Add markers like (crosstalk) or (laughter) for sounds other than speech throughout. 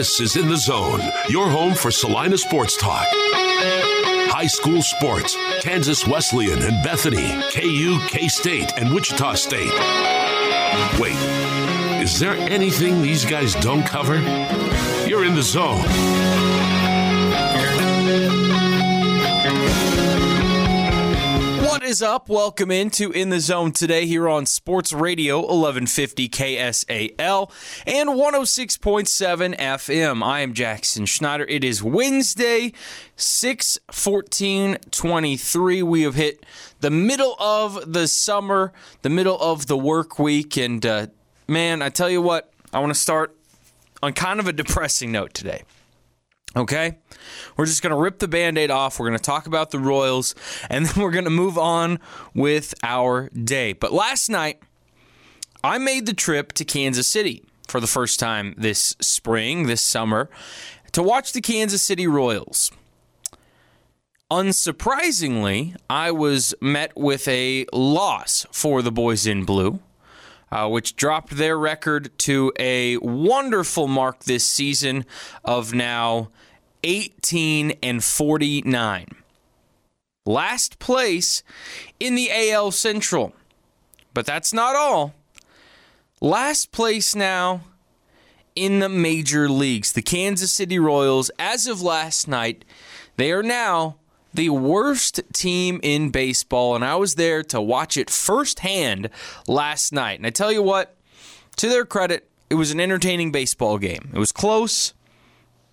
This is In the Zone, your home for Salina Sports Talk. High school sports, Kansas Wesleyan and Bethany, KU, K State, and Wichita State. Wait, is there anything these guys don't cover? You're in the zone. Is up? Welcome into In the Zone today here on Sports Radio 1150 KSAL and 106.7 FM. I am Jackson Schneider. It is Wednesday, 6 14 23. We have hit the middle of the summer, the middle of the work week. And uh, man, I tell you what, I want to start on kind of a depressing note today. Okay? We're just going to rip the band aid off. We're going to talk about the Royals, and (laughs) then we're going to move on with our day. But last night, I made the trip to Kansas City for the first time this spring, this summer, to watch the Kansas City Royals. Unsurprisingly, I was met with a loss for the boys in blue. Uh, which dropped their record to a wonderful mark this season of now 18 and 49. Last place in the AL Central. But that's not all. Last place now in the major leagues. The Kansas City Royals, as of last night, they are now the worst team in baseball, and I was there to watch it firsthand last night. And I tell you what, to their credit, it was an entertaining baseball game. It was close.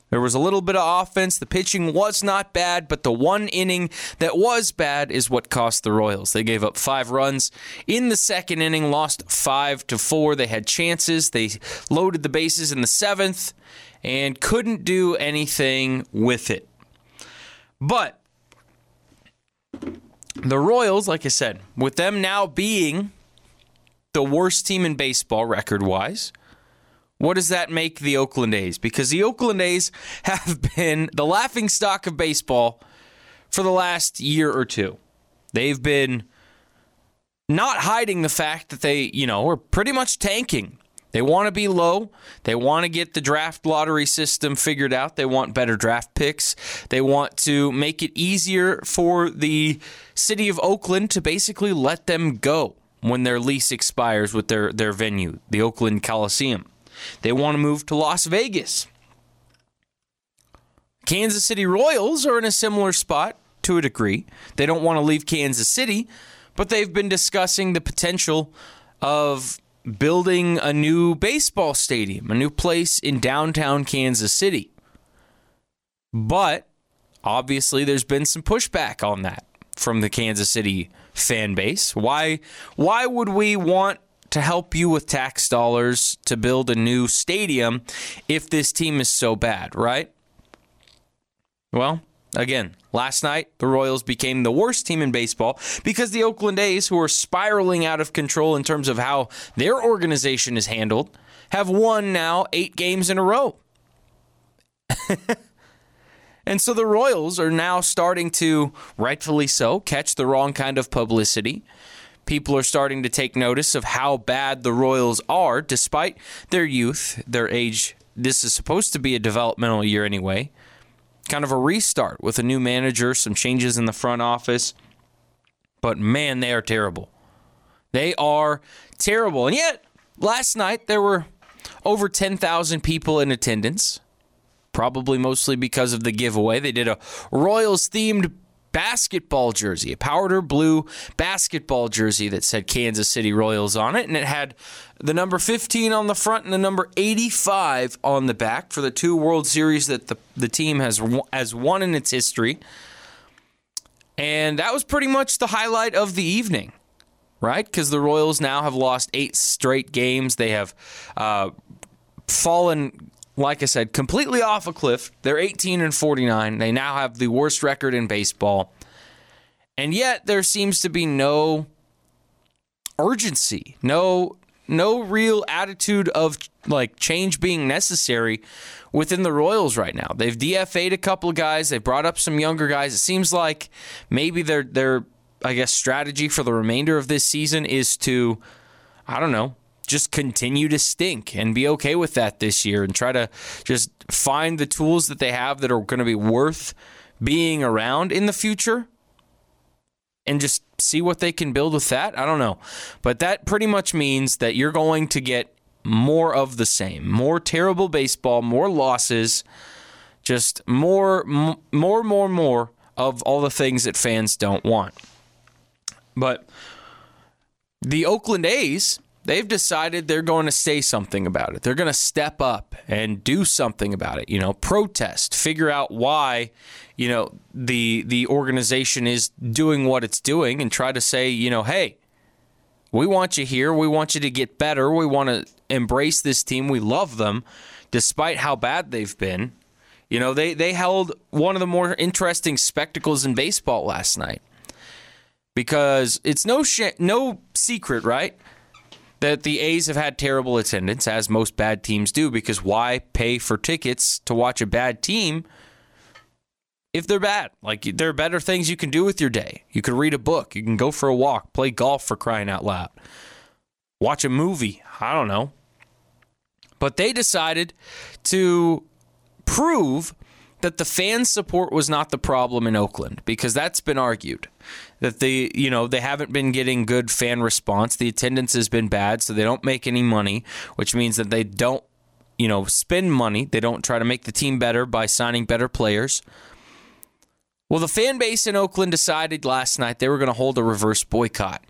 There was a little bit of offense. The pitching was not bad, but the one inning that was bad is what cost the Royals. They gave up five runs in the second inning, lost five to four. They had chances. They loaded the bases in the seventh and couldn't do anything with it. But the Royals, like I said, with them now being the worst team in baseball record wise, what does that make the Oakland A's? Because the Oakland A's (laughs) have been the laughing stock of baseball for the last year or two. They've been not hiding the fact that they, you know, are pretty much tanking. They want to be low. They want to get the draft lottery system figured out. They want better draft picks. They want to make it easier for the city of Oakland to basically let them go when their lease expires with their, their venue, the Oakland Coliseum. They want to move to Las Vegas. Kansas City Royals are in a similar spot to a degree. They don't want to leave Kansas City, but they've been discussing the potential of building a new baseball stadium, a new place in downtown Kansas City. But obviously, there's been some pushback on that from the Kansas City fan base. Why why would we want to help you with tax dollars to build a new stadium if this team is so bad, right? Well, again, last night the Royals became the worst team in baseball because the Oakland A's, who are spiraling out of control in terms of how their organization is handled, have won now eight games in a row. (laughs) and so the Royals are now starting to, rightfully so, catch the wrong kind of publicity people are starting to take notice of how bad the Royals are, despite their youth, their age. This is supposed to be a developmental year anyway. Kind of a restart with a new manager, some changes in the front office. But man, they are terrible. They are terrible. And yet, last night there were over 10,000 people in attendance, probably mostly because of the giveaway. They did a Royals themed basketball jersey, a powder blue basketball jersey that said Kansas City Royals on it. And it had the number 15 on the front and the number 85 on the back for the two World Series that the, the team has, has won in its history. And that was pretty much the highlight of the evening, right? Because the Royals now have lost eight straight games. They have uh, fallen like I said, completely off a cliff. They're 18 and 49. They now have the worst record in baseball. And yet there seems to be no urgency, no no real attitude of like change being necessary within the Royals right now. They've DFA'd a couple of guys, They've brought up some younger guys. It seems like maybe their their I guess strategy for the remainder of this season is to I don't know, just continue to stink and be okay with that this year and try to just find the tools that they have that are going to be worth being around in the future and just see what they can build with that. I don't know. But that pretty much means that you're going to get more of the same more terrible baseball, more losses, just more, more, more, more of all the things that fans don't want. But the Oakland A's they've decided they're going to say something about it. They're going to step up and do something about it. You know, protest, figure out why, you know, the the organization is doing what it's doing, and try to say, you know, hey, we want you here. We want you to get better. We want to embrace this team. We love them, despite how bad they've been. You know, they they held one of the more interesting spectacles in baseball last night because it's no sh- no secret, right? That the A's have had terrible attendance, as most bad teams do, because why pay for tickets to watch a bad team if they're bad? Like, there are better things you can do with your day. You can read a book, you can go for a walk, play golf for crying out loud, watch a movie. I don't know. But they decided to prove that the fan support was not the problem in Oakland because that's been argued that the you know they haven't been getting good fan response. The attendance has been bad, so they don't make any money, which means that they don't you know spend money. They don't try to make the team better by signing better players. Well, the fan base in Oakland decided last night they were going to hold a reverse boycott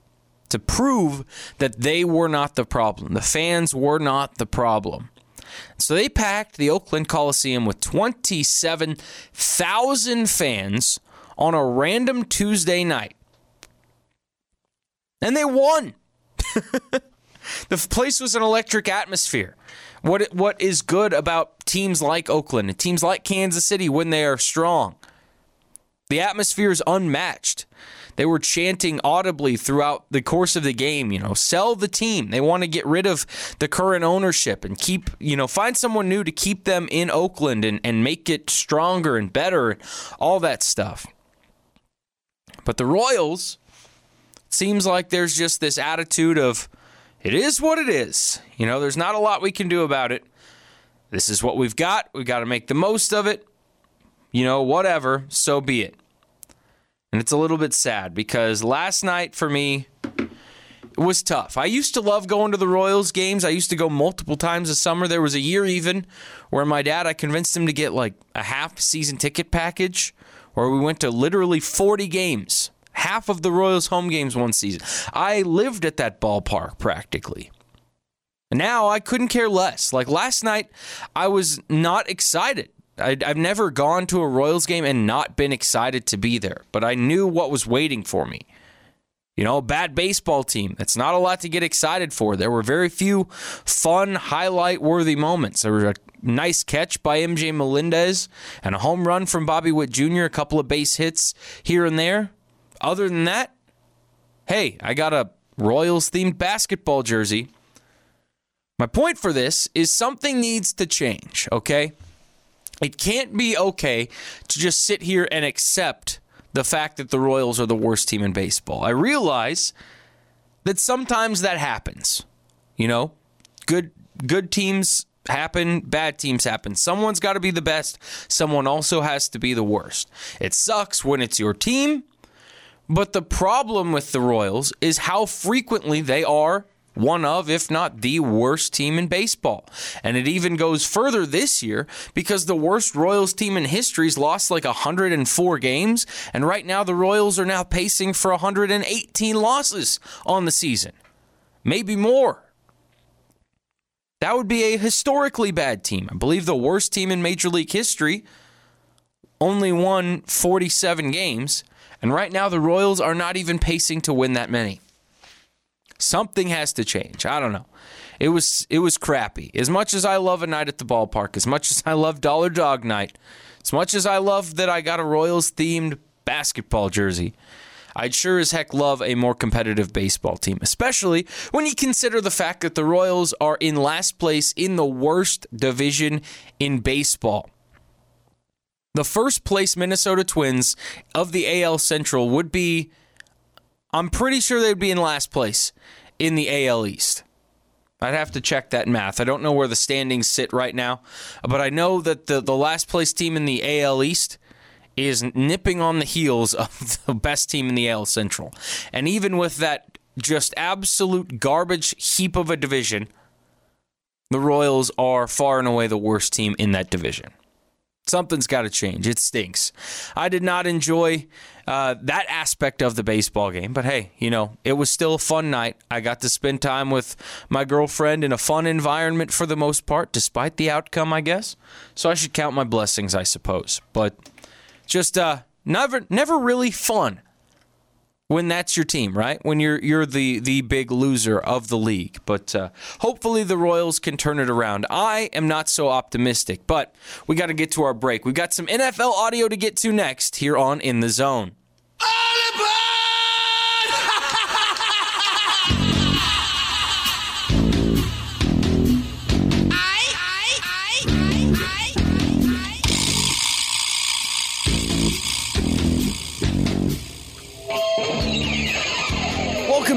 to prove that they were not the problem. The fans were not the problem. So they packed the Oakland Coliseum with 27,000 fans on a random Tuesday night. And they won. (laughs) the place was an electric atmosphere. What what is good about teams like Oakland and teams like Kansas City when they are strong? The atmosphere is unmatched. They were chanting audibly throughout the course of the game, you know, sell the team. They want to get rid of the current ownership and keep, you know, find someone new to keep them in Oakland and, and make it stronger and better, all that stuff. But the Royals, seems like there's just this attitude of, it is what it is. You know, there's not a lot we can do about it. This is what we've got. We've got to make the most of it. You know, whatever, so be it. And it's a little bit sad because last night for me it was tough. I used to love going to the Royals games. I used to go multiple times a summer. There was a year even where my dad, I convinced him to get like a half season ticket package where we went to literally 40 games, half of the Royals home games one season. I lived at that ballpark practically. Now I couldn't care less. Like last night, I was not excited. I, have never gone to a Royals game and not been excited to be there, but I knew what was waiting for me. You know, bad baseball team. That's not a lot to get excited for. There were very few fun, highlight worthy moments. There was a nice catch by MJ Melendez and a home run from Bobby Witt Jr., a couple of base hits here and there. Other than that, hey, I got a Royals themed basketball jersey. My point for this is something needs to change, okay? It can't be okay to just sit here and accept the fact that the Royals are the worst team in baseball. I realize that sometimes that happens. You know, good good teams happen, bad teams happen. Someone's got to be the best, someone also has to be the worst. It sucks when it's your team, but the problem with the Royals is how frequently they are one of, if not the worst team in baseball. And it even goes further this year because the worst Royals team in history's lost like 104 games. And right now, the Royals are now pacing for 118 losses on the season, maybe more. That would be a historically bad team. I believe the worst team in Major League history only won 47 games. And right now, the Royals are not even pacing to win that many. Something has to change. I don't know. It was it was crappy. As much as I love a night at the ballpark, as much as I love Dollar Dog Night, as much as I love that I got a Royals themed basketball jersey, I'd sure as heck love a more competitive baseball team, especially when you consider the fact that the Royals are in last place in the worst division in baseball. The first place Minnesota Twins of the AL Central would be I'm pretty sure they'd be in last place in the AL East. I'd have to check that math. I don't know where the standings sit right now, but I know that the, the last place team in the AL East is nipping on the heels of (laughs) the best team in the AL Central. And even with that just absolute garbage heap of a division, the Royals are far and away the worst team in that division. Something's got to change. It stinks. I did not enjoy uh, that aspect of the baseball game, but hey, you know, it was still a fun night. I got to spend time with my girlfriend in a fun environment for the most part, despite the outcome, I guess. So I should count my blessings, I suppose. But just uh, never, never really fun when that's your team, right? When you're you're the the big loser of the league. But uh, hopefully the Royals can turn it around. I am not so optimistic, but we got to get to our break. We got some NFL audio to get to next here on In the Zone.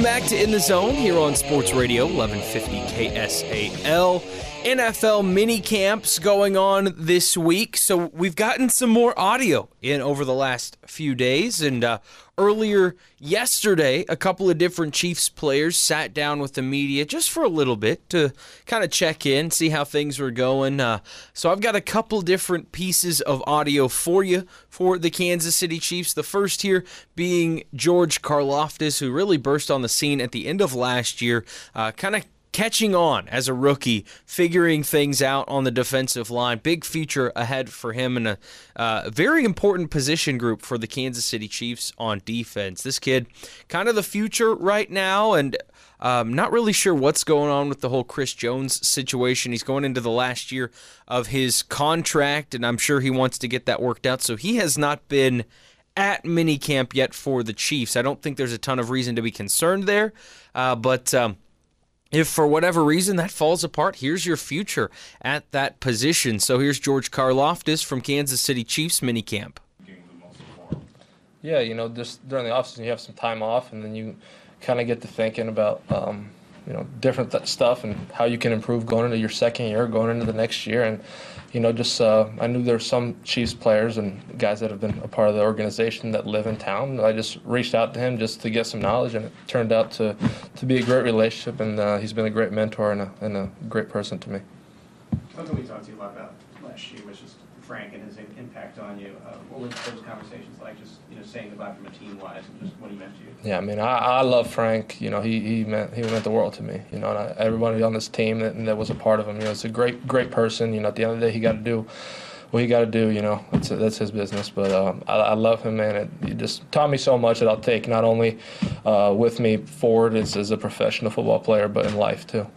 Welcome back to In the Zone here on Sports Radio 1150 KSAL. NFL mini camps going on this week. So we've gotten some more audio in over the last few days. And uh, earlier yesterday, a couple of different Chiefs players sat down with the media just for a little bit to kind of check in, see how things were going. Uh, so I've got a couple different pieces of audio for you for the Kansas City Chiefs. The first here being George Karlaftis, who really burst on the scene at the end of last year, uh, kind of catching on as a rookie, figuring things out on the defensive line. Big future ahead for him and a uh, very important position group for the Kansas City Chiefs on defense. This kid, kind of the future right now, and um, not really sure what's going on with the whole Chris Jones situation. He's going into the last year of his contract, and I'm sure he wants to get that worked out. So he has not been at minicamp yet for the Chiefs. I don't think there's a ton of reason to be concerned there, uh, but. Um, if for whatever reason that falls apart, here's your future at that position. So here's George Karlaftis from Kansas City Chiefs minicamp. Yeah, you know, just during the offseason, you have some time off, and then you kind of get to thinking about, um, you know, different th- stuff and how you can improve going into your second year, going into the next year. And, you know, just uh, I knew there were some Chiefs players and guys that have been a part of the organization that live in town. I just reached out to him just to get some knowledge, and it turned out to, to be a great relationship. And uh, he's been a great mentor and a, and a great person to me. Something we talked to you a lot about last year Frank and his impact on you. Uh, what were those conversations like? Just you know, saying goodbye from a team wise, and just what he meant to you. Yeah, I mean, I, I love Frank. You know, he, he meant he meant the world to me. You know, and I, everybody on this team that, that was a part of him. You know, it's a great great person. You know, at the end of the day, he got to do what he got to do. You know, that's that's his business. But um, I, I, love him, man. It, he just taught me so much that I'll take not only uh, with me forward as, as a professional football player, but in life too.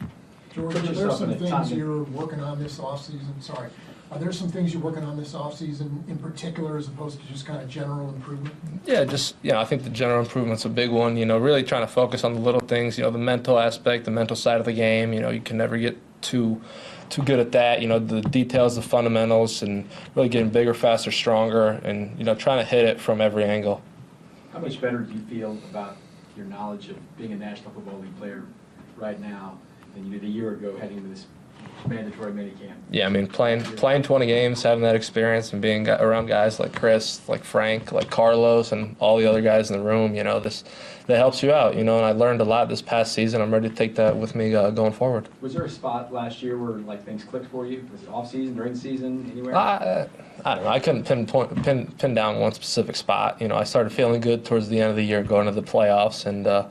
George, are there some things you're working on this offseason? Sorry. Are there some things you're working on this offseason in particular as opposed to just kind of general improvement? Yeah, just, you know, I think the general improvement's a big one. You know, really trying to focus on the little things, you know, the mental aspect, the mental side of the game. You know, you can never get too too good at that. You know, the details, the fundamentals, and really getting bigger, faster, stronger, and, you know, trying to hit it from every angle. How much better do you feel about your knowledge of being a National Football League player right now than you did a year ago heading into this mandatory minicamp. Yeah, I mean, playing playing 20 games, having that experience, and being around guys like Chris, like Frank, like Carlos, and all the other guys in the room, you know, this that helps you out, you know. And I learned a lot this past season. I'm ready to take that with me uh, going forward. Was there a spot last year where like things clicked for you? Was it off season, during season, anywhere? I, I don't know. I couldn't pinpoint pin pin down one specific spot. You know, I started feeling good towards the end of the year, going to the playoffs, and uh,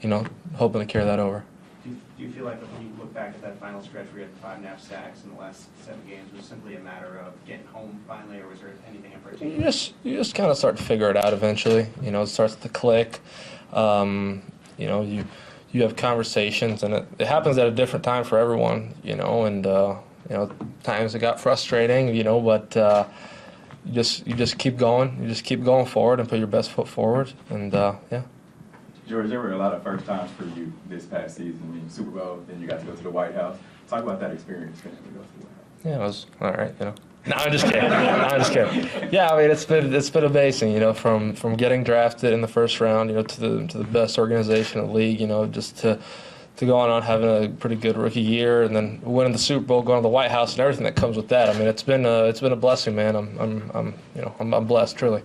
you know, hoping to carry that over. Do you, do you feel like when you look back at that final stretch where you had five and a half sacks in the last seven games, was simply a matter of getting home finally, or was there anything in particular? You just you just kind of start to figure it out eventually. You know, it starts to click. Um, you know, you you have conversations, and it, it, happens at a different time for everyone. You know, and uh, you know, times it got frustrating. You know, but. Uh, you just you just keep going. You just keep going forward and put your best foot forward, and uh, yeah. George, there were a lot of first times for you this past season. I mean, Super Bowl, then you got to go to the White House. Talk about that experience getting to go to the White House. Yeah, it was all right, you know. No, I'm just kidding. no, I'm just kidding. Yeah, I mean, it's been it's been amazing, you know, from from getting drafted in the first round, you know, to the to the best organization in the league, you know, just to to go on having a pretty good rookie year and then winning the Super Bowl, going to the White House, and everything that comes with that. I mean, it's been a, it's been a blessing, man. I'm I'm, I'm you know I'm, I'm blessed truly.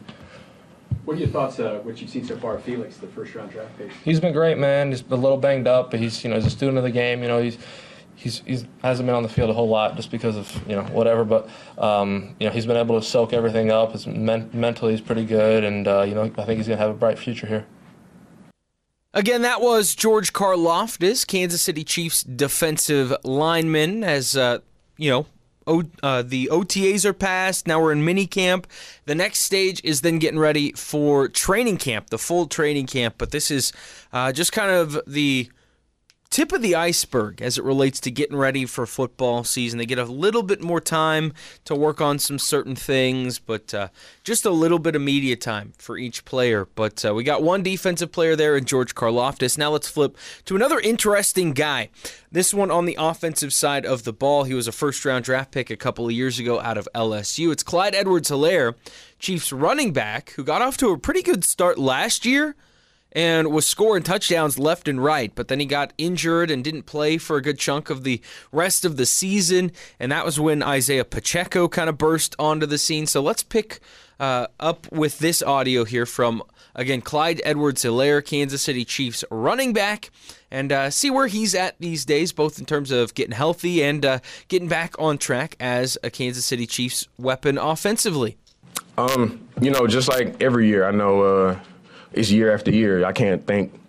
What are your thoughts, uh, what you've seen so far Felix, the first round draft pick? He's been great, man. He's been a little banged up, but he's you know he's a student of the game. You know he's he's he's hasn't been on the field a whole lot just because of you know whatever. But um, you know he's been able to soak everything up. His men- mentally he's pretty good, and uh, you know I think he's gonna have a bright future here. Again, that was George Karlaftis, Kansas City Chiefs defensive lineman. As uh, you know, o- uh, the OTAs are passed. Now we're in mini camp. The next stage is then getting ready for training camp, the full training camp. But this is uh, just kind of the tip of the iceberg as it relates to getting ready for football season. They get a little bit more time to work on some certain things, but uh, just a little bit of media time for each player. But uh, we got one defensive player there in George Karlaftis. Now let's flip to another interesting guy. This one on the offensive side of the ball. He was a first round draft pick a couple of years ago out of LSU. It's Clyde Edwards Helaire, Chiefs running back, who got off to a pretty good start last year and was scoring touchdowns left and right. But then he got injured and didn't play for a good chunk of the rest of the season. And that was when Isaiah Pacheco kind of burst onto the scene. So let's pick uh, up with this audio here from, again, Clyde Edwards Helaire, Kansas City Chiefs running back, and uh, see where he's at these days, both in terms of getting healthy and uh, getting back on track as a Kansas City Chiefs weapon offensively. Um, you know, just like every year, I know uh, it's year after year. I can't think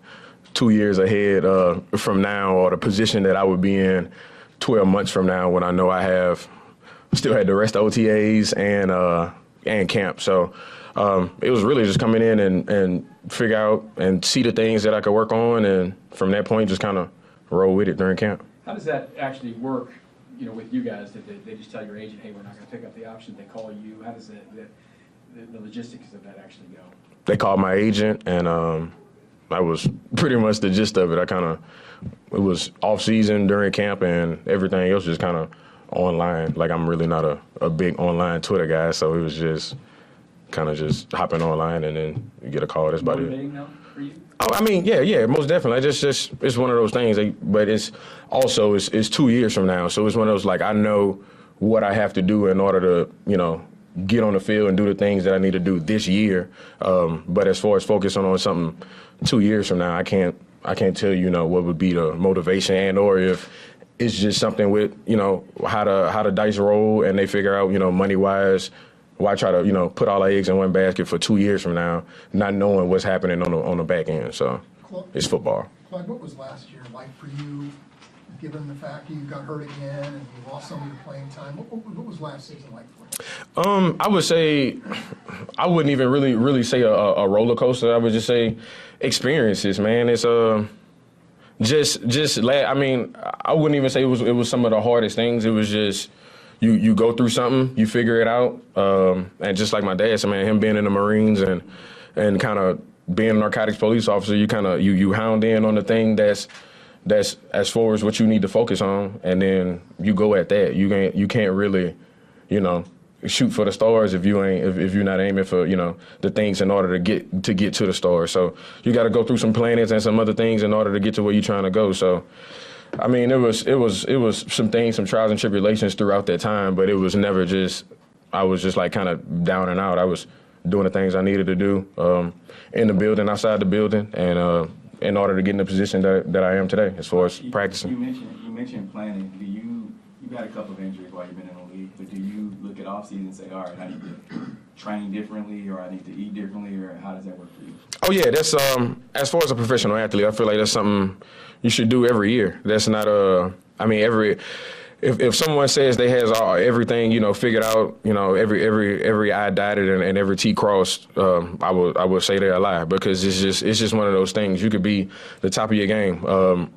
two years ahead uh, from now or the position that I would be in 12 months from now when I know I have still had the rest of OTAs and uh, and camp. So um, it was really just coming in and, and figure out and see the things that I could work on, and from that point, just kind of roll with it during camp. How does that actually work? You know, with you guys, that they, they just tell your agent, "Hey, we're not going to pick up the option." They call you. How does that, that the, the logistics of that actually go? They called my agent, and um, that was pretty much the gist of it. I kind of it was off season during camp, and everything else just kind of online. Like I'm really not a, a big online Twitter guy, so it was just kind of just hopping online, and then you get a call. That's about it. Motivating though for you? Oh, I mean, yeah, yeah, most definitely. I just, just it's one of those things. Like, but it's also it's, it's two years from now, so it's one of those like I know what I have to do in order to, you know, get on the field and do the things that I need to do this year. Um, but as far as focusing on something two years from now, I can't I can't tell you, you know what would be the motivation and or if it's just something with you know how to how to dice roll and they figure out you know money wise. Why try to you know put all our eggs in one basket for two years from now, not knowing what's happening on the on the back end? So it's football. Clyde, what was last year like for you, given the fact you got hurt again and you lost some of your playing time? What, what, was last season like for you? Um, I would say, I wouldn't even really, really say a, a roller coaster. I would just say experiences, man. It's uh, just, just. I mean, I wouldn't even say it was. It was some of the hardest things. It was just. You, you go through something, you figure it out, um, and just like my dad said, man, him being in the Marines and and kind of being a narcotics police officer, you kind of you you hound in on the thing that's that's as far as what you need to focus on, and then you go at that. You can't you can't really, you know, shoot for the stars if you ain't if, if you're not aiming for you know the things in order to get to get to the stars. So you got to go through some planets and some other things in order to get to where you're trying to go. So. I mean, it was it was it was some things, some trials and tribulations throughout that time, but it was never just. I was just like kind of down and out. I was doing the things I needed to do um, in the building, outside the building, and uh, in order to get in the position that, that I am today, as far as You- practicing. You mentioned, you mentioned planning. Do you, you've had a couple of injuries while you've been in the league, but do you look at offseason and say, all right, I need to train differently, or I need to eat differently, or how does that work for you? Oh yeah, that's um as far as a professional athlete, I feel like that's something you should do every year. That's not a I mean every if, if someone says they has all, everything you know figured out, you know every every every I dotted and, and every T crossed, um, I would I would say they're a lie because it's just it's just one of those things. You could be the top of your game. Um,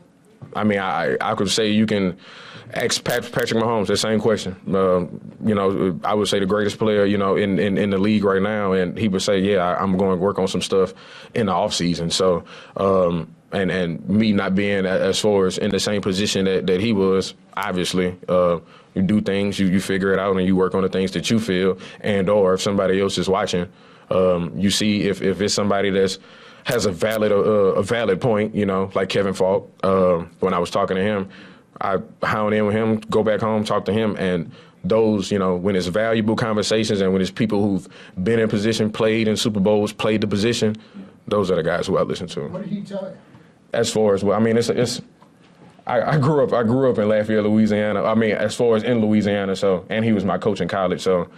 I mean, I I could say you can ask Pat, Patrick Mahomes the same question. Um, you know, I would say the greatest player, you know, in, in, in the league right now, and he would say, "Yeah, I, I'm going to work on some stuff in the off season." So, um, and and me not being as far as in the same position that, that he was, obviously, uh, you do things, you you figure it out, and you work on the things that you feel, and or if somebody else is watching, um, you see if if it's somebody that's has a valid uh, a valid point. You know, like Kevin Faulk. Uh, when I was talking to him, I hound in with him, go back home, talk to him, and those, you know, when it's valuable conversations and when it's people who've been in position, played in Super Bowls, played the position, those are the guys who I listen to. What did he tell you? As far as well, I mean, it's it's. I, I grew up. I grew up in Lafayette, Louisiana. I mean, as far as in Louisiana, so and he was my coach in college, so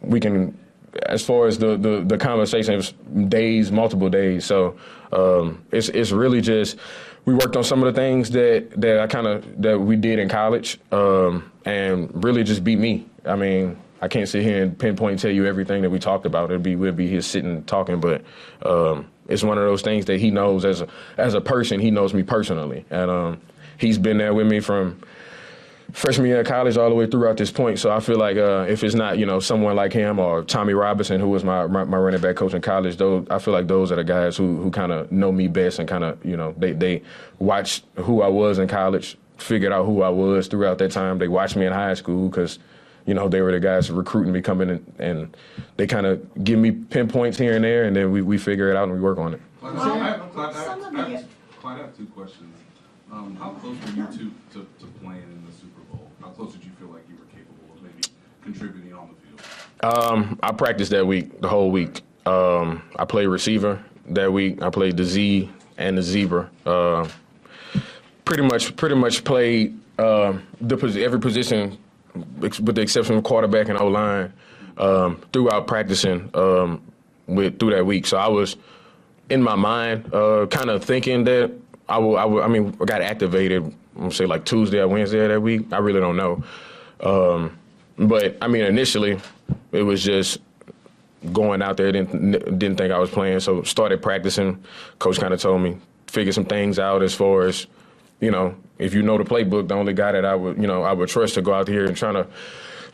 we can as far as the, the, the conversation, it was days, multiple days. So um, it's it's really just we worked on some of the things that that I kind of that we did in college, um, and really just beat me. I mean, I can't sit here and pinpoint and tell you everything that we talked about. It'd be we'd be here sitting talking, but um, it's one of those things that he knows as a as a person. He knows me personally, and um, he's been there with me from freshman year of college all the way throughout this point. So I feel like uh, if it's not you know someone like him or Tommy Robinson, who was my my, my running back coach in college, those I feel like those are the guys who who kind of know me best and kind of you know they they watched who I was in college, figured out who I was throughout that time. They watched me in high school because. You know, they were the guys recruiting me coming in, and they kind of give me pinpoints here and there, and then we, we figure it out and we work on it. Clyde, I have, Clyde, I have, Clyde, I have two questions. Um, how close were you two to, to playing in the Super Bowl? How close did you feel like you were capable of maybe contributing on the field? Um, I practiced that week, the whole week. Um, I played receiver that week. I played the Z and the zebra. Uh, pretty much, pretty much played uh, the every position with the exception of quarterback and O line um, throughout practicing um, with through that week. So I was in my mind, uh, kind of thinking that I will, I. I mean, I got activated. I'm say like Tuesday or Wednesday of that week. I really don't know. Um, but I mean, initially, it was just going out there. Didn't didn't think I was playing. So started practicing. Coach kind of told me figure some things out as far as you know. If you know the playbook, the only guy that I would you know I would trust to go out here and trying to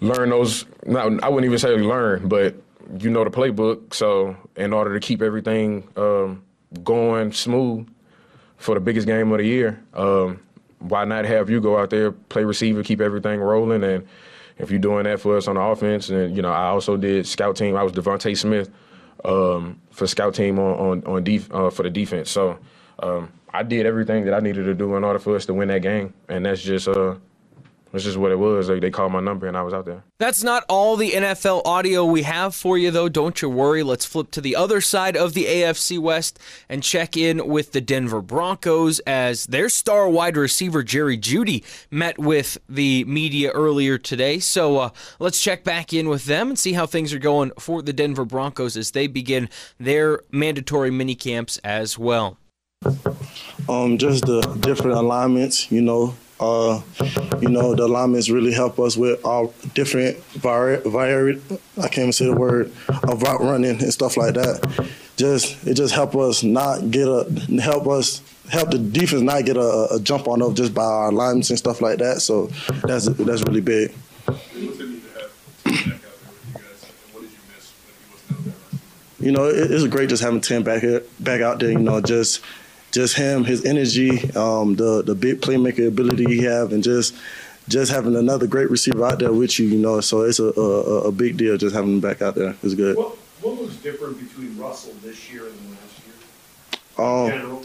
learn those. Not, I wouldn't even say learn, but you know the playbook. So in order to keep everything um, going smooth for the biggest game of the year, um, why not have you go out there, play receiver, keep everything rolling, and if you're doing that for us on the offense, and you know I also did scout team. I was DeVonta Smith um, for scout team on on, on def, uh, for the defense. So um, I did everything that I needed to do in order for us to win that game, and that's just uh, that's just what it was. Like they called my number and I was out there. That's not all the NFL audio we have for you, though. Don't you worry. Let's flip to the other side of the AFC West and check in with the Denver Broncos as their star wide receiver, Jerry Jeudy met with the media earlier today. So uh, let's check back in with them and see how things are going for the Denver Broncos as they begin their mandatory mini camps as well. Um, just the different alignments, you know, uh, you know, the alignments really help us with our different vari- vari- I can't even say the word of route running and stuff like that. Just it just help us not get a help us help the defense not get a, a jump on us just by our alignments and stuff like that. So that's that's really big. You know, it, it's great just having Tim back here, back out there. You know, just just him, his energy, um, the the big playmaker ability he have, and just just having another great receiver out there with you, you know. So it's a a, a big deal just having him back out there. It's good. What, what was different between Russell this year and last year? Um, general?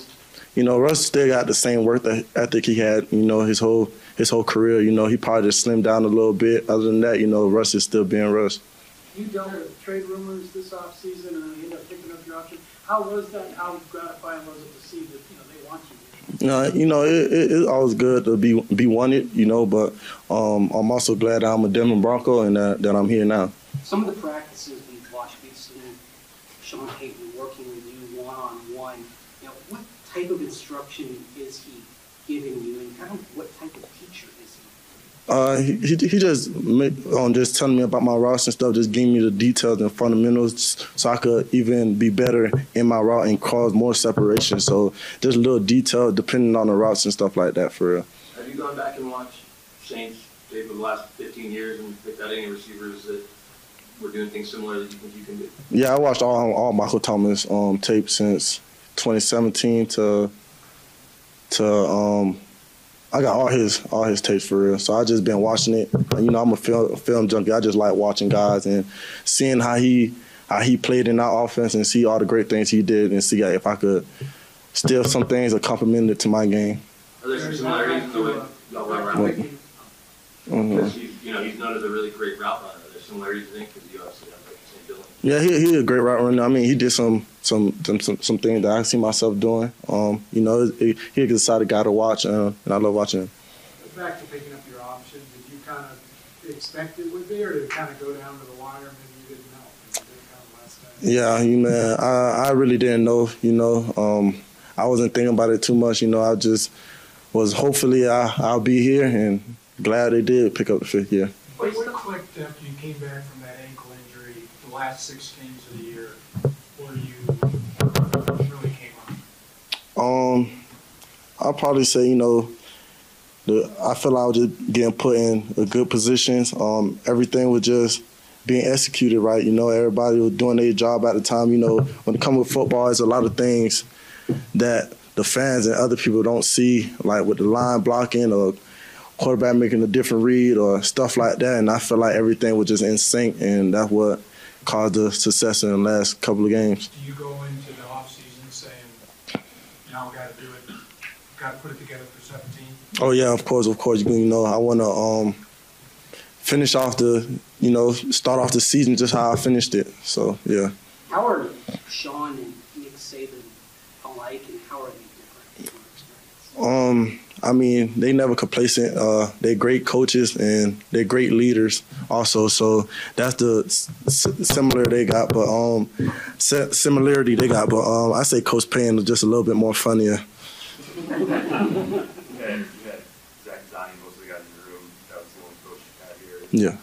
You know, Russ still got the same work ethic he had. You know, his whole his whole career. You know, he probably just slimmed down a little bit. Other than that, you know, Russ is still being Russ. You dealt with trade rumors this offseason and you ended up picking up your option. How was that? How gratifying was it to see that you know they want you? No, you know it, it, it's always good to be be wanted, you know. But um, I'm also glad I'm a Denver Bronco and that, that I'm here now. Some of the practices we've watched, we've seen Sean Payton working with you one on one. You know, what type of instruction is he giving you, and kind of what type of uh, he, he just um, just telling me about my routes and stuff, just giving me the details and fundamentals so I could even be better in my route and cause more separation. So just a little detail depending on the routes and stuff like that for real. Have you gone back and watched Saints tape of the last 15 years and picked out any receivers that were doing things similar that you think you can do? Yeah, I watched all all Michael Thomas um, tape since 2017 to to um, I got all his all his tapes for real. So I just been watching it. You know, I'm a film film junkie. I just like watching guys and seeing how he how he played in our offense and see all the great things he did and see if I could steal some things or complement it to my game. Are there some similarities the way y'all run around? Mm-hmm. You know, he's known as a really great route runner. Are there similarities, you think? Because you obviously have like the same ability. Yeah, he he a great route runner. I mean, he did some some some some, some things that I see myself doing. Um, you know, he, he a decided guy to watch, uh, and I love watching him. Back to picking up your option, did you kind of expect it would be, or did it kind of go down to the wire? Maybe you didn't know. Yeah, you man, I I really didn't know. You know, um, I wasn't thinking about it too much. You know, I just was hopefully I I'll be here and glad they did pick up the fifth year. What clicked after you came back from that ankle injury, the last six games of the year, where you really came on? Um, I'll probably say, you know, the I feel like I was just getting put in a good positions. Um, everything was just being executed right. You know, everybody was doing their job at the time. You know, when it comes with football, it's a lot of things that the fans and other people don't see, like with the line blocking or quarterback making a different read or stuff like that. And I feel like everything was just in sync, and that's what caused the success in the last couple of games. Do you go into the offseason saying, now we got to do it, got to put it together for 17? Oh, yeah, of course, of course. You know, I want to um, finish off the, you know, start off the season just how I finished it. So, yeah. How are Sean and Nick Saban alike, and how are they different Um, I mean, they never complacent. Uh, they're great coaches and they're great leaders also. So that's the similar they got, but um, similarity they got. But um, I say Coach Payne is just a little bit more funnier. (laughs) Yeah.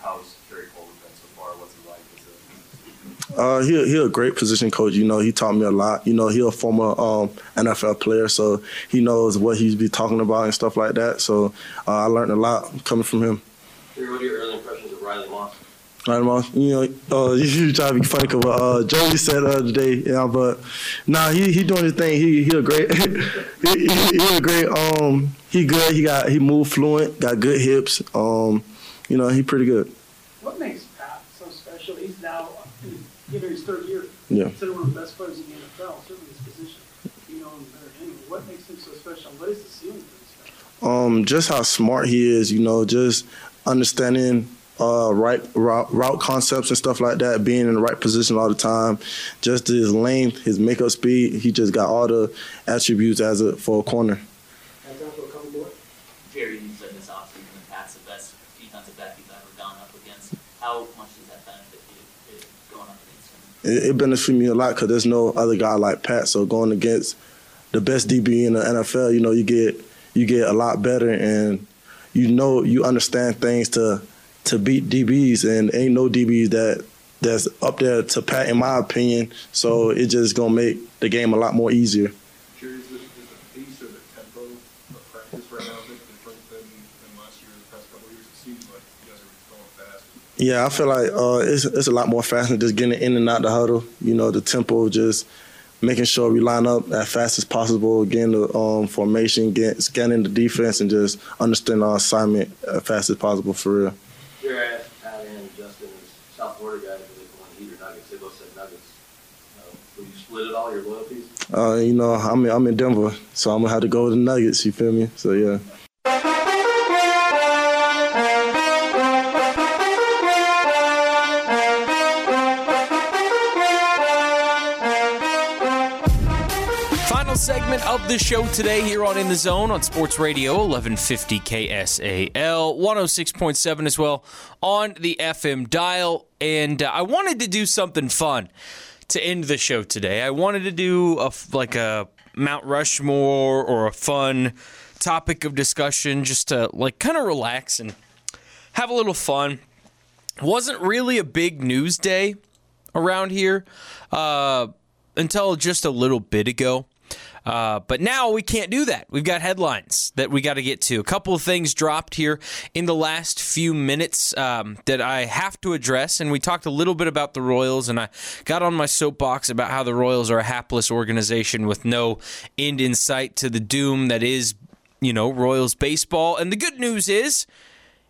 Uh, he he a great position coach. You know, he taught me a lot. You know, he a former um, NFL player, so he knows what he'd be talking about and stuff like that. So uh, I learned a lot coming from him. What are your early impressions of Riley Moss? Riley Moss, you know, uh, (laughs) you try to be funny because uh, Joey said the other day, yeah, but nah, he he doing his thing. He he a great, (laughs) he, he, he a great. Um, he good. He got he move fluent. Got good hips. Um, you know, he pretty good. What makes Pat so special? He's now in his third year. Yeah. Considered one of the best players in the NFL, certainly his position. You know him better anyway. What makes him so special? What is the ceiling for this guy? Um, just how smart he is. You know, just understanding uh, right route, route, concepts and stuff like that, being in the right position all the time, just his length, his makeup speed, he just got all the attributes as a for a corner. Jerry, you said this offseason that Pat's the best defensive back you've ever gone up against. How much does that benefit you going up against him? It, it benefits me a lot because there's no other guy like Pat. So going against the best DB in the NFL, you know, you get you get a lot better and you know you understand things to to beat DBs and ain't no DBs that that's up there to Pat in my opinion. So it just gonna make the game a lot more easier. Yeah, I feel like uh, it's it's a lot more faster just getting in and out the huddle. You know, the tempo just making sure we line up as fast as possible, getting the um, formation, get, scanning the defense, and just understanding our assignment as fast as possible for real. You're at Pat and Justin, South Florida guys, they want Heat or Nuggets. They both said Nuggets. Uh, will you split it all your loyalties? Uh, you know, I'm I'm in Denver, so I'm gonna have to go with the Nuggets. You feel me? So yeah. Segment of the show today here on In the Zone on Sports Radio 1150 KSAL 106.7 as well on the FM dial. And uh, I wanted to do something fun to end the show today. I wanted to do a, like a Mount Rushmore or a fun topic of discussion just to like kind of relax and have a little fun. Wasn't really a big news day around here uh, until just a little bit ago. Uh, but now we can't do that. We've got headlines that we got to get to. A couple of things dropped here in the last few minutes um, that I have to address. And we talked a little bit about the Royals, and I got on my soapbox about how the Royals are a hapless organization with no end in sight to the doom that is, you know, Royals baseball. And the good news is,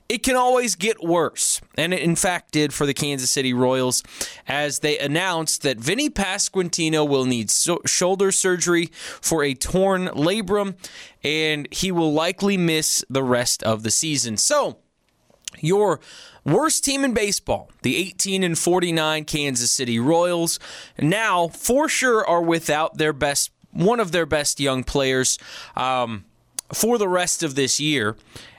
it can always get worse. And it in fact did for the Kansas City Royals as they announced that Vinny Pasquantino will need so- shoulder surgery for a torn labrum and he will likely miss the rest of the season. So, your worst team in baseball, the 18 and 49 Kansas City Royals, now for sure are without their best one of their best young players um, for the rest of this year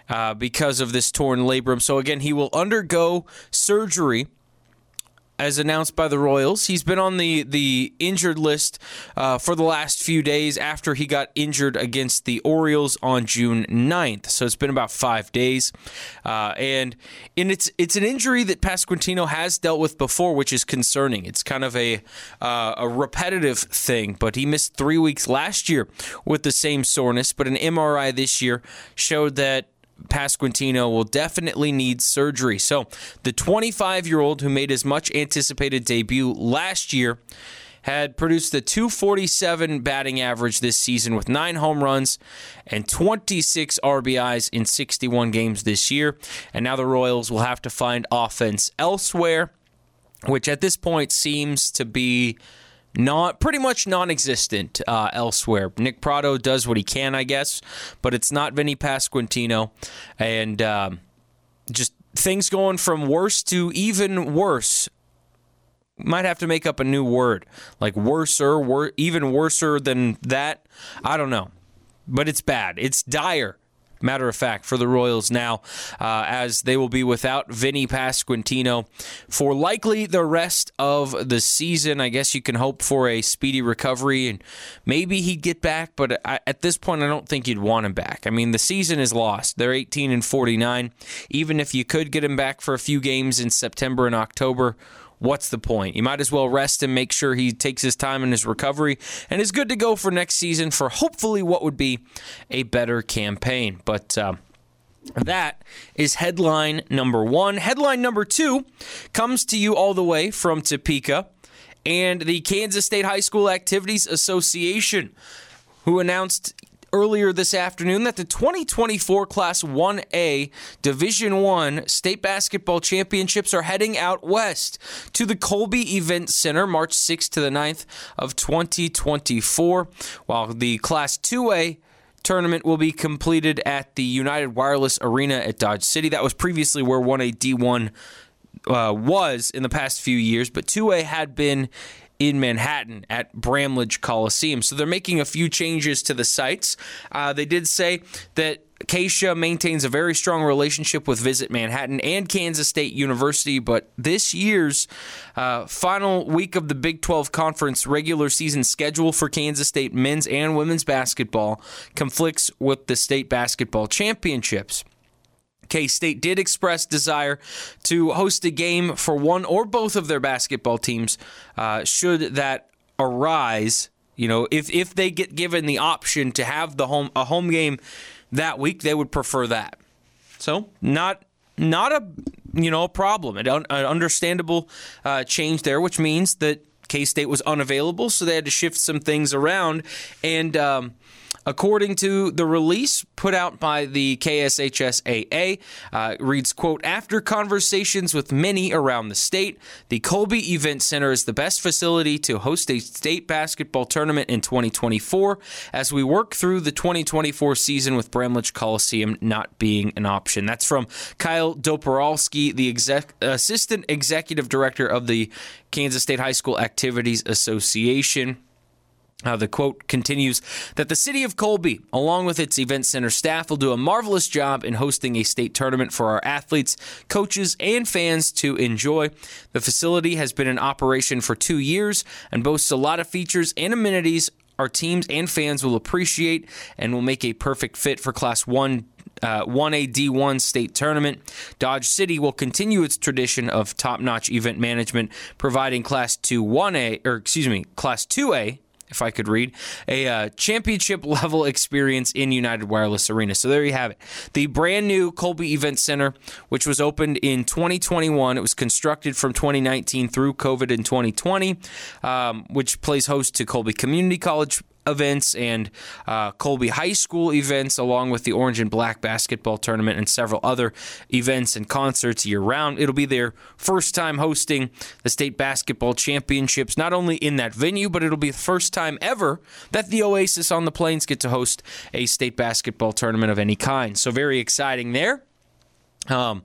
uh, because of this torn labrum. So again, he will undergo surgery as announced by the Royals. He's been on the the injured list uh, for the last few days after he got injured against the Orioles on June 9th. So it's been about five days, uh, and and it's it's an injury that Pasquantino has dealt with before, which is concerning. It's kind of a uh, a repetitive thing, but he missed three weeks last year with the same soreness. But an MRI this year showed that Pasquantino will definitely need surgery. So, the 25 year old who made his much anticipated debut last year had produced a 247 batting average this season with nine home runs and 26 RBIs in 61 games this year. And now the Royals will have to find offense elsewhere, which at this point seems to be not pretty much non-existent uh, elsewhere. Nick Pratto does what he can, I guess, but it's not Vinny Pasquantino, and um, just things going from worse to even worse. Might have to make up a new word, like worser, wor- even worser than that. I don't know, but it's bad. It's dire matter of fact, for the Royals now, uh, as they will be without Vinny Pasquantino for likely the rest of the season. I guess you can hope for a speedy recovery and maybe he'd get back, but I, at this point, I don't think you'd want him back. I mean, the season is lost. They're 18 and 49. Even if you could get him back for a few games in September and October, what's the point? You might as well rest and make sure he takes his time in his recovery, and is good to go for next season for hopefully what would be a better campaign. But uh, that is headline number one. Headline number two comes to you all the way from Topeka and the Kansas State High School Activities Association, who announced earlier this afternoon that the 2024 Class 1A Division 1 State Basketball Championships are heading out west to the Colby Event Center March 6th to the 9th of 2024, while the Class 2A tournament will be completed at the United Wireless Arena at Dodge City. That was previously where 1A D1 uh, was in the past few years, but 2A had been in Manhattan at Bramlage Coliseum. So they're making a few changes to the sites. Uh, they did say that KSHSAA maintains a very strong relationship with Visit Manhattan and Kansas State University, but this year's uh, final week of the Big 12 Conference regular season schedule for Kansas State men's and women's basketball conflicts with the state basketball championships. K State did express desire to host a game for one or both of their basketball teams, uh, should that arise. You know, if if they get given the option to have the home a home game that week, they would prefer that. So not not a you know a problem, an, an understandable uh, change there, which means that K State was unavailable, so they had to shift some things around and. Um, According to the release put out by the KSHSAA, uh, reads, quote, after conversations with many around the state, the Colby Event Center is the best facility to host a state basketball tournament in 2024 as we work through the 2024 season with Bramlage Coliseum not being an option. That's from Kyle Doporalski, the exec- assistant executive director of the Kansas State High School Activities Association. Uh, the quote continues that the city of Colby, along with its event center staff, will do a marvelous job in hosting a state tournament for our athletes, coaches, and fans to enjoy. The facility has been in operation for two years and boasts a lot of features and amenities our teams and fans will appreciate and will make a perfect fit for Class 1 uh, 1A D1 state tournament. Dodge City will continue its tradition of top notch event management, providing Class 2 1A, or excuse me, Class 2A if I could read, a uh, championship (laughs) level experience in United Wireless Arena. So there you have it. The brand new Colby Event Center, which was opened in 2021, it was constructed from 2019 through COVID in 2020, um, which plays host to Colby Community College events and uh, Colby High School events, along with the Orange and Black basketball tournament and several other events and concerts year round. It'll be their first time hosting the state basketball championships, not only in that venue, but it'll be the first time ever that the Oasis on the Plains get to host a state basketball tournament of any kind. So, very exciting there. Um,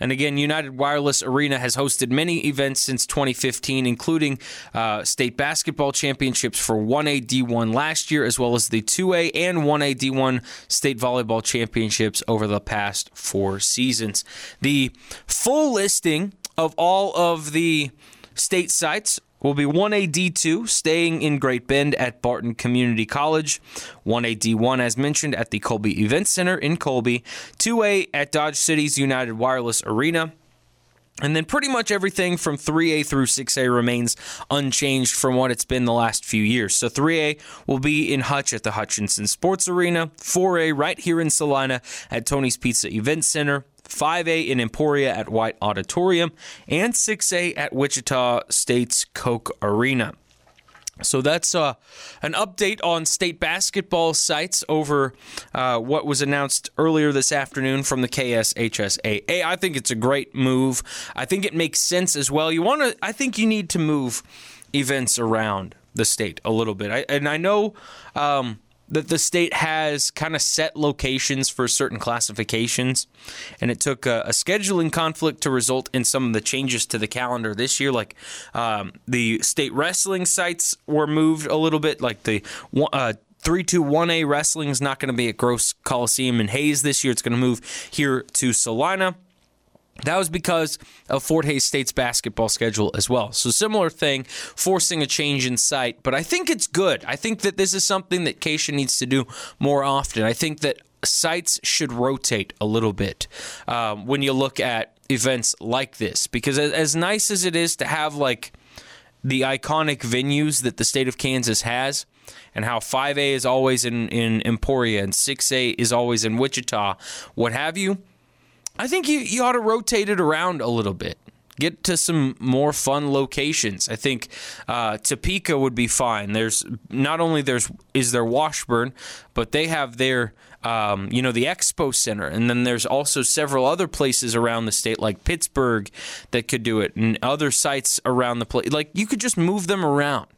and again, United Wireless Arena has hosted many events since 2015, including uh, state basketball championships for 1A D1 last year, as well as the 2A and 1A D1 state volleyball championships over the past four seasons. The full listing of all of the state sites will be 1AD2 staying in Great Bend at Barton Community College, 1AD1 as mentioned at the Colby Event Center in Colby, 2A at Dodge City's United Wireless Arena. And then pretty much everything from 3A through 6A remains unchanged from what it's been the last few years. So 3A will be in Hutch at the Hutchinson Sports Arena, 4A right here in Salina at Tony's Pizza Event Center, 5A in Emporia at White Auditorium, and 6A at Wichita State's Koch Arena. So that's uh, an update on state basketball sites over uh, what was announced earlier this afternoon from the KSHSAA. I think it's a great move. I think it makes sense as well. You want to? I think you need to move events around the state a little bit. I, and I know. Um, that the state has kind of set locations for certain classifications, and it took a, a, scheduling conflict to result in some of the changes to the calendar this year. Like um, the state wrestling sites were moved a little bit, like the uh, 321A wrestling is not going to be at Gross Coliseum in Hays this year. It's going to move here to Salina. That was because of Fort Hays State's basketball schedule as well. So, similar thing, forcing a change in site. But I think it's good. I think that this is something that KSHSAA needs to do more often. I think that sites should rotate a little bit um, when you look at events like this. Because as nice as it is to have, like, the iconic venues that the state of Kansas has, and how 5A is always in, in Emporia and 6A is always in Wichita, what have you I think you, you ought to rotate it around a little bit. Get to some more fun locations. I think uh, Topeka would be fine. There's not only there's is there Washburn, but they have their um, you know the Expo Center, and then there's also several other places around the state like Pittsburg that could do it, and other sites around the place. Like you could just move them around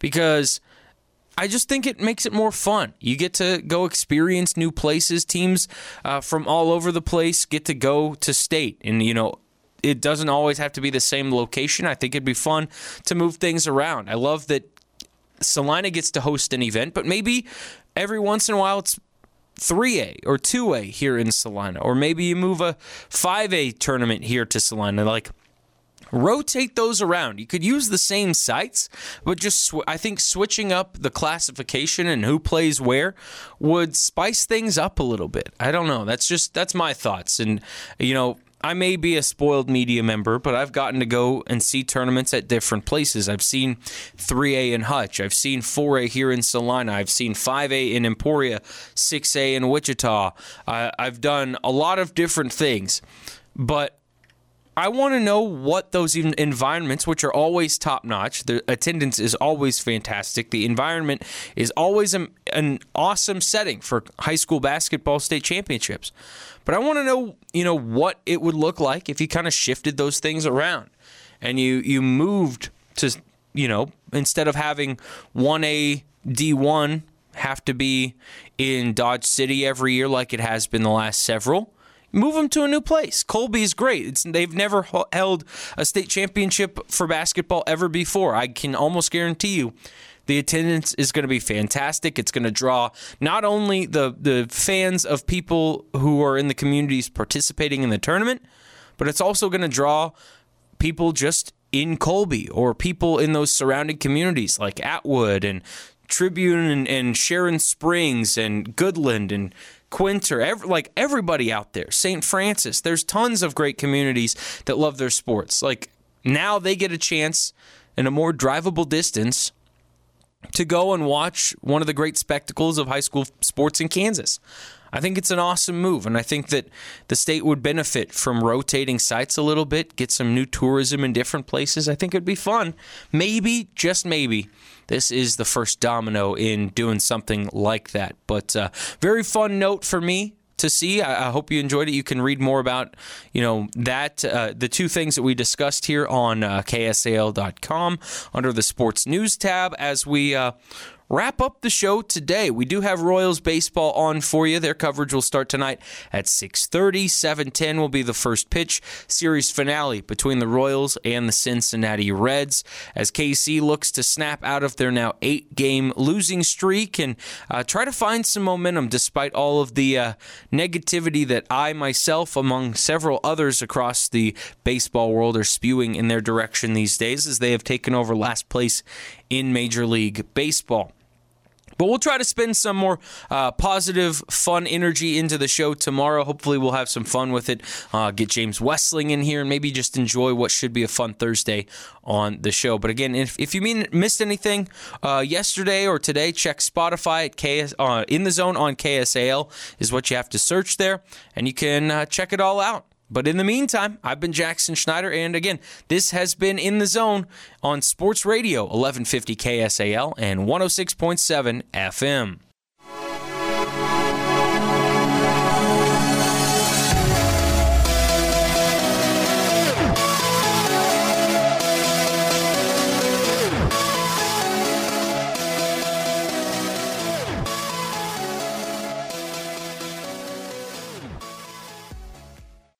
because I just think it makes it more fun. You get to go experience new places. Teams uh, from all over the place get to go to state, and you know it doesn't always have to be the same location. I think it'd be fun to move things around. I love that Salina gets to host an event, but maybe every once in a while it's 3A or 2A here in Salina, or maybe you move a 5A tournament here to Salina. Like rotate those around. You could use the same sites, but just sw- I think switching up the classification and who plays where would spice things up a little bit. I don't know. That's just that's my thoughts and you know, I may be a spoiled media member, but I've gotten to go and see tournaments at different places. I've seen 3A in Hutch. I've seen 4A here in Salina. I've seen 5A in Emporia, 6A in Wichita. I've done a lot of different things. But I want to know what those environments, which are always top notch, the attendance is always fantastic. The environment is always an, an awesome setting for high school basketball state championships. But I want to know, you know, what it would look like if you kind of shifted those things around and you you moved to, you know, instead of having 1A D1 have to be in Dodge City every year like it has been the last several Move them to a new place. Colby is great. It's, they've never held a state championship for basketball ever before. I can almost guarantee you the attendance is going to be fantastic. It's going to draw not only the, the fans of people who are in the communities participating in the tournament, but it's also going to draw people just in Colby or people in those surrounding communities like Atwood and Tribune and, and Sharon Springs and Goodland and Quinter, like everybody out there, St. Francis. There's tons of great communities that love their sports. Like now they get a chance in a more drivable distance to go and watch one of the great spectacles of high school sports in Kansas. I think it's an awesome move, and I think that the state would benefit from rotating sites a little bit, get some new tourism in different places. I think it'd be fun. Maybe, just maybe, this is the first domino in doing something like that. But uh, very fun note for me to see. I, hope you enjoyed it. You can read more about, you know, that uh, the two things that we discussed here on uh, KSAL.com under the sports news tab as we uh, wrap up the show today. We do have Royals baseball on for you. Their coverage will start tonight at 6:30. 7:10 will be the first pitch series finale between the Royals and the Cincinnati Reds as KC looks to snap out of their now eight-game losing streak and uh, try to find some momentum despite all of the uh, negativity that I myself, among several others across the baseball world, are spewing in their direction these days as they have taken over last place in Major League Baseball. But we'll try to spend some more uh, positive, fun energy into the show tomorrow. Hopefully, we'll have some fun with it. Uh, get James Westling in here and maybe just enjoy what should be a fun Thursday on the show. But again, if, if you mean, missed anything uh, yesterday or today, check Spotify at KS, uh, in the zone on KSAL is what you have to search there, and you can uh, check it all out. But in the meantime, I've been Jackson Schneider, and again, this has been In the Zone on Sports Radio 1150 KSAL and 106.7 FM.